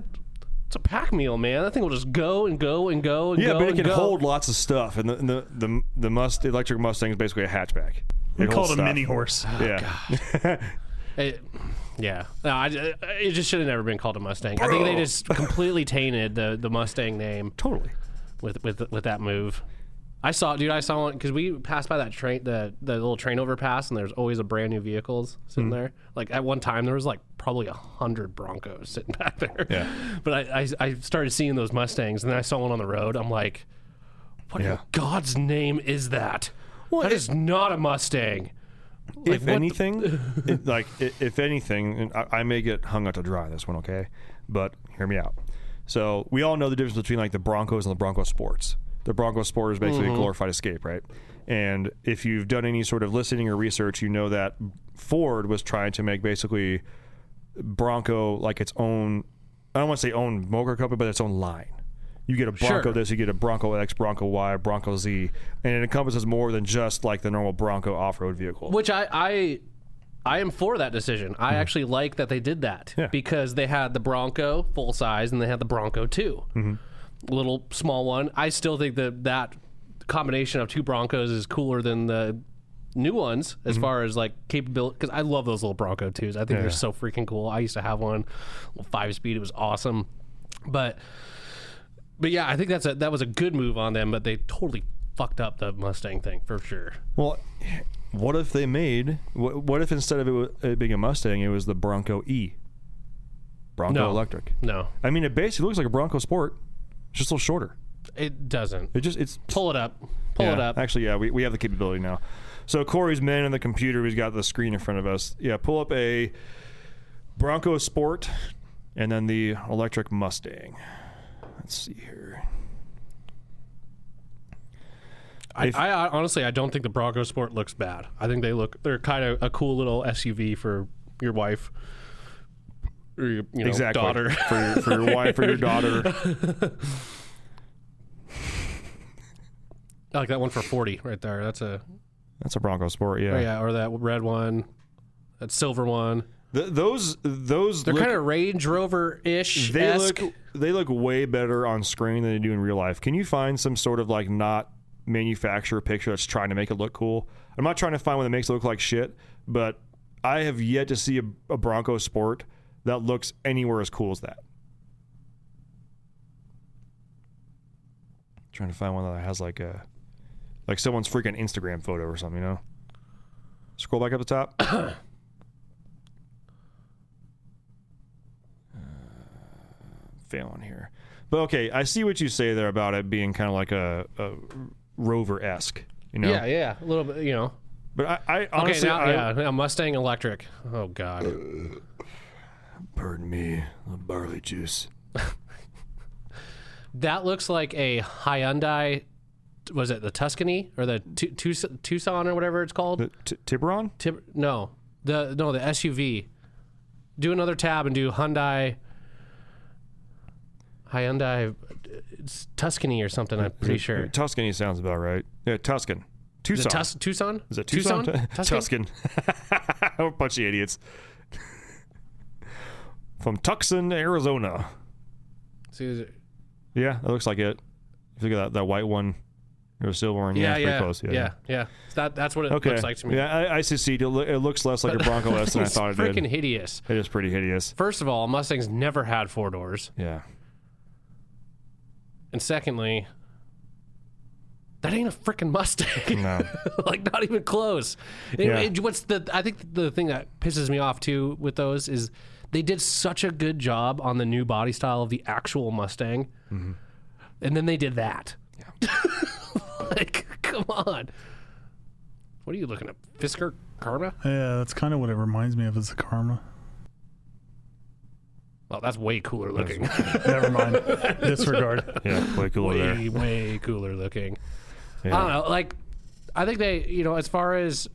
it's a pack mule, man. That thing will just go and go and go and Yeah, go Yeah, but it can go. hold lots of stuff, and the the the, the Must the electric Mustang is basically a hatchback. We It call it a mini horse. Oh, yeah. *laughs* It, yeah, no, I, it just should have never been called a Mustang. I think they just *laughs* completely tainted the, the Mustang name totally. with with with that move. I saw, dude. I saw one because we passed by that train, the the little train overpass, and there's always a brand new vehicles sitting hmm. there. Like at one time, there was like probably a hundred Broncos sitting *laughs* back there. Yeah. But I, I I started seeing those Mustangs, and then I saw one on the road. I'm like, what in God's name is that? Well, that it- is not a Mustang. if what the- anything, *laughs* it, like if anything, and I, I may get hung out to dry this one, okay? But hear me out. So we all know the difference between like the Broncos and the Bronco Sports. The Bronco Sport is basically a mm-hmm. glorified Escape, right? And if you've done any sort of listening or research, you know that Ford was trying to make basically Bronco like its own. I don't want to say own motor company, but its own line. You get a Bronco Sure. this, you get a Bronco X, Bronco Y, Bronco Z, and it encompasses more than just like the normal Bronco off-road vehicle. Which I I I am for that decision. I mm-hmm. actually like that they did that Yeah. because they had the Bronco full size and they had the Bronco 2 mm-hmm. little small one. I still think that that combination of two Broncos is cooler than the new ones as mm-hmm. far as like capability. Because I love those little Bronco twos. I think they're so freaking cool. I used to have one, little five speed. It was awesome, but. But yeah, I think that's a that was a good move on them, but they totally fucked up the Mustang thing for sure. Well, what if they made? What, what if instead of it, it being a Mustang, it was the Bronco E, Bronco No. Electric? No, I mean, it basically looks like a Bronco Sport, it's just a little shorter. it doesn't. It just it's Pull it up. Pull yeah, it up. Actually, yeah, we, we have the capability now. So Corey's man in the computer. He's got the screen in front of us. Yeah, pull up a Bronco Sport, and then the electric Mustang. Let's see here. I, I, I honestly, I don't think the Bronco Sport looks bad. I think they look, they're kind of a cool little SUV for your wife or your you know, exactly daughter. for your, for your wife or your daughter. *laughs* I like that one for 40 right there. That's a, That's a Bronco Sport. Yeah. oh yeah, or that red one, that silver one. Th- those those They're look, kind of Range Rover ish. they look they look way better on screen than they do in real life. Can you find some sort of like not manufacturer picture that's trying to make it look cool? I'm not trying to find one that makes it look like shit, but I have yet to see a, a Bronco Sport that looks anywhere as cool as that. Trying to find one that has like a like someone's freaking Instagram photo or something, you know? Scroll back up the top. *coughs* failing here. But okay, I see what you say there about it being kind of like a, a rover esque, you know. Yeah, yeah, a little bit, you know. But I, I Okay, honestly, now, I, yeah, now Mustang electric. Oh God, uh, pardon me, the barley juice. *laughs* that looks like a Hyundai. Was it the Tuscany or the Tu- Tus- Tucson or whatever it's called? The t- Tiburon? Tib- no, the no the SUV. Do another tab and do Hyundai. Hyundai, it's Tuscany or something. I'm pretty sure. Tuscany sounds about right. Yeah, Tuscan. Is Tucson. it Tus- Tucson? Is it Tucson? *laughs* Tuscan? Tuscan. *laughs* a bunch of idiots. *laughs* From Tucson, Arizona. See, is it- Yeah, that looks like it. If you look at that, that white one, or silver one. Yeah, yeah, pretty close. yeah, yeah, yeah. That that's what it Okay. looks like to me. Yeah, I, I succeed. It, loo- it looks less like a Bronco S than I thought it did. freaking hideous. It is pretty hideous. First of all, Mustangs never had four doors, Yeah. And secondly, that ain't a freaking Mustang. No. *laughs* like not even close. It- Yeah. it- what's the? I think the thing that pisses me off too with those is they did such a good job on the new body style of the actual Mustang, Mm-hmm. and then they did that. Yeah. *laughs* like, come on. What are you looking at? Fisker Karma? Yeah, that's kind of what it reminds me of as a karma. Well, that's way cooler looking. *laughs* Never mind. Disregard. Yeah, way cooler there. way, way cooler looking. Yeah. I don't know. Like, I think they, you know, as far as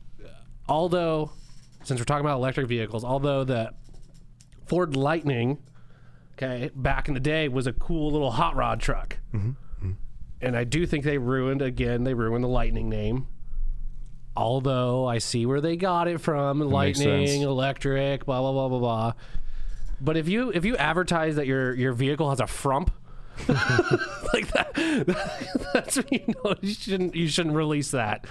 although, since we're talking about electric vehicles, although the Ford Lightning, okay, back in the day was a cool little hot rod truck. Mm-hmm. Mm-hmm. And I do think they ruined, again, they ruined the Lightning name. Although I see where they got it from makes Lightning, electric, blah, blah, blah, blah, blah. But if you if you advertise that your your vehicle has a frunk, *laughs* like that, *laughs* that's you know you shouldn't you shouldn't release that.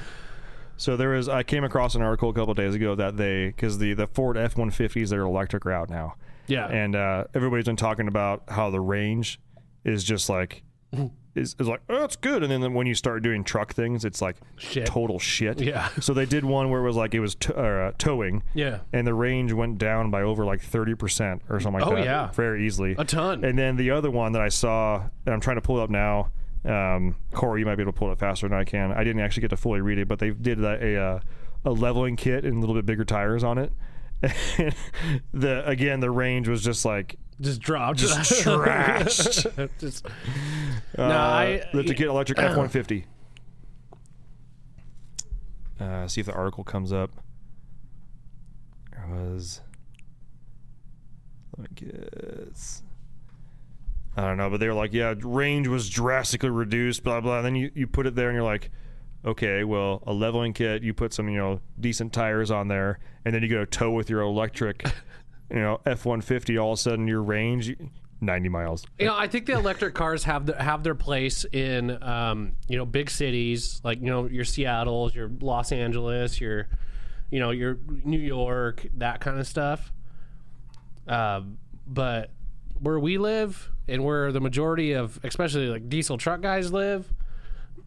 So there is. I came across an article a couple days ago that they because the the Ford F one fifties they're electric route now. Yeah. And uh, everybody's been talking about how the range is just like *laughs* is, is like oh it's good, and then when you start doing truck things, it's like Shit. total shit. Yeah. So they did one where it was like it was t- uh, towing. Yeah. And the range went down by over like thirty percent or something like Oh, that. yeah. Very easily. A ton. And then the other one that I saw, and I'm trying to pull it up now. Um, Corey, you might be able to pull it up faster than I can. I didn't actually get to fully read it, but they did a a, uh, a leveling kit and a little bit bigger tires on it. *laughs* The again, the range was just like Just dropped. *laughs* just trashed. *laughs* Just- Uh, No, I- lift a kit electric F one fifty. Uh, see if the article comes up. There was. Let me guess. I don't know, but they were like, yeah, range was drastically reduced, blah blah. And then you, you put it there, and you're like, okay, well, a leveling kit, you put some you know decent tires on there, and then you go tow with your electric, *laughs* you know, F one fifty. All of a sudden, your range, ninety miles. You know, I think the electric cars have the, have their place in um, you know big cities like you know your Seattle's, your Los Angeles, your you know your New York, that kind of stuff. Um, but where we live and where the majority of especially like diesel truck guys live,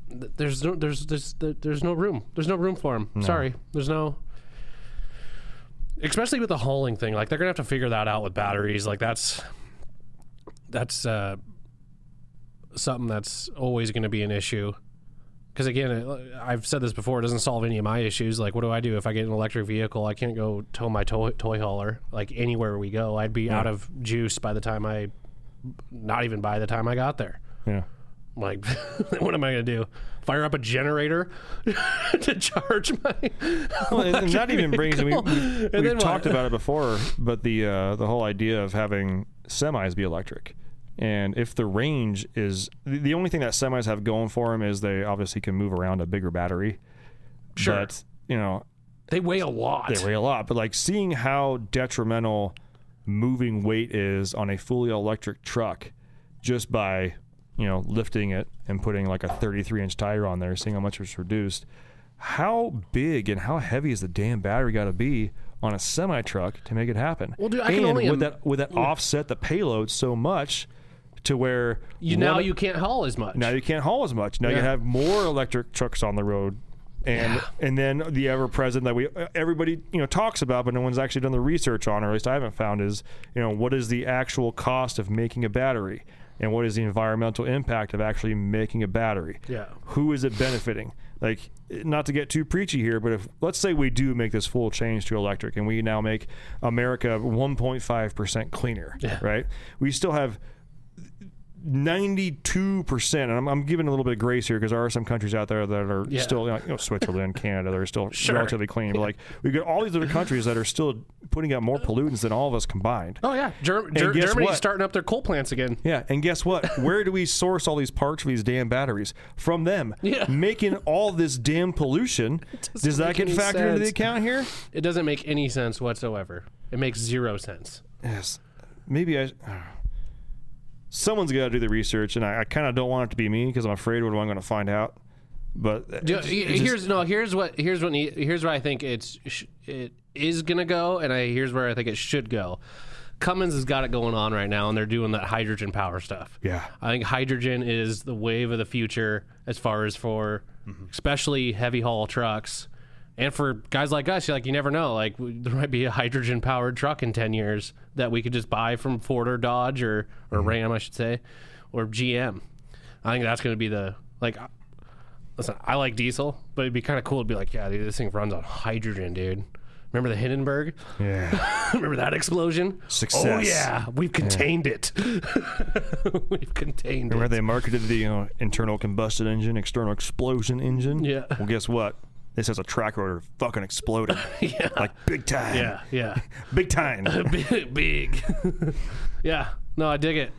there's no there's there's there's no room. There's no room for them. Sorry, there's no. Especially with the hauling thing, like they're gonna have to figure that out with batteries. Like that's that's uh, something that's always going to be an issue. Because again, it, I've said this before, it doesn't solve any of my issues. Like, what do I do if I get an electric vehicle? I can't go tow my toy, toy hauler. Like anywhere we go, I'd be out of juice by the time I, not even by the time I got there. Yeah. Like, *laughs* what am I going to do? Fire up a generator *laughs* to charge my? Well, that even brings we, we, we've talked what? about it before, but the uh, the whole idea of having semis be electric, and if the range is the, the only thing that semis have going for them is they obviously can move around a bigger battery. Sure. but you know They weigh a lot. they weigh a lot. But like seeing how detrimental moving weight is on a fully electric truck, just by you know lifting it and putting like a 33 inch tire on there, seeing how much it's reduced. How big and how heavy is the damn battery got to be on a semi truck to make it happen? Well, dude, I can only would that would that mm. offset the payload so much to where you now you can't haul as much. now you can't haul as much. Now you have more electric trucks on the road, and and then the ever present that we uh, everybody you know talks about, but no one's actually done the research on, or at least I haven't found is you know what is the actual cost of making a battery, and what is the environmental impact of actually making a battery? Yeah. Who is it benefiting? Like, not to get too preachy here, but if let's say we do make this full change to electric, and we now make America 1.5 percent cleaner, right? We still have 92% and I'm, I'm giving a little bit of grace here because there are some countries out there that are Yeah. still you know, switzerland *laughs* canada they're still Sure. relatively clean but like we've got all these other countries that are still putting out more pollutants than all of us combined Oh yeah, Ger- Ger- Germany's what? starting up their coal plants again. yeah, and guess what? Where do we source all these parts for these damn batteries? From them. Yeah. Making all this damn pollution. *laughs* Does that get factored into the account here? It doesn't make any sense whatsoever. It makes zero sense. Yes. Maybe I. Uh, Someone's got to do the research, and I, I kind of don't want it to be me because I'm afraid what am I going to find out. But it Do- it just- here's no. Here's what. Here's what. Here's where I think it's it is gonna go, and I here's where I think it should go. Cummins has got it going on right now, and they're doing that hydrogen power stuff. Yeah. I think hydrogen is the wave of the future as far as for Mm-hmm. especially heavy haul trucks. And for guys like us, like you never know. Like there might be a hydrogen powered truck in ten years that we could just buy from Ford or Dodge or or Mm-hmm. Ram, I should say, or GM. I think that's going to be the like. Listen, I like diesel, but it'd be kind of cool to be like, yeah, dude, this thing runs on hydrogen, dude. Remember the Hindenburg? yeah. *laughs* Remember that explosion? Success. Oh yeah, we've contained it. *laughs* we've contained Remember it. they marketed the you know, internal combustion engine, external explosion engine? Yeah. Well, guess what? This has a track rotor fucking exploding. *laughs* yeah, Like big time. yeah, yeah. *laughs* Big time. *laughs* big, big. yeah. No, I dig it.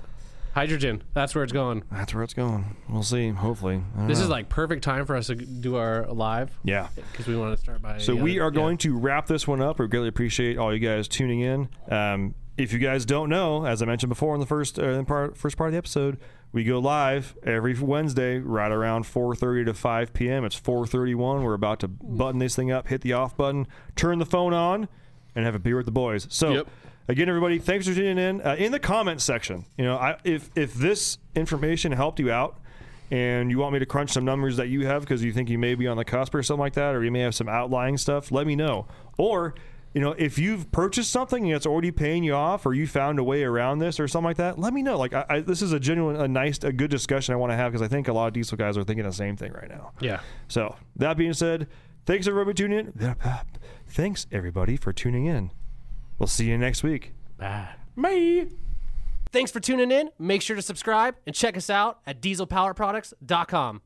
Hydrogen. That's where it's going. That's where it's going. We'll see. Hopefully. This is like perfect time for us to do our live Yeah. because we want to start by. So we other- are going to wrap this one up. We greatly appreciate all you guys tuning in. Um, if you guys don't know, as I mentioned before in the first uh, part, first part of the episode, we go live every Wednesday right around 4:30 to 5 p.m. It's 4:31. We're about to button this thing up, hit the off button, turn the phone on, and have a beer with the boys. So. Yep. Again, everybody, thanks for tuning in. Uh, in the comments section, you know, I, if if this information helped you out, and you want me to crunch some numbers that you have because you think you may be on the cusp or something like that, or you may have some outlying stuff, let me know. Or, you know, if you've purchased something and it's already paying you off, or you found a way around this or something like that, let me know. Like, I, I, this is a genuine, a nice, a good discussion I want to have because I think a lot of diesel guys are thinking the same thing right now. Yeah. So that being said, thanks everybody tuning in. Thanks everybody for tuning in. We'll see you next week. Bye. Bye. Thanks for tuning in. Make sure to subscribe and check us out at dieselpowerproducts.com.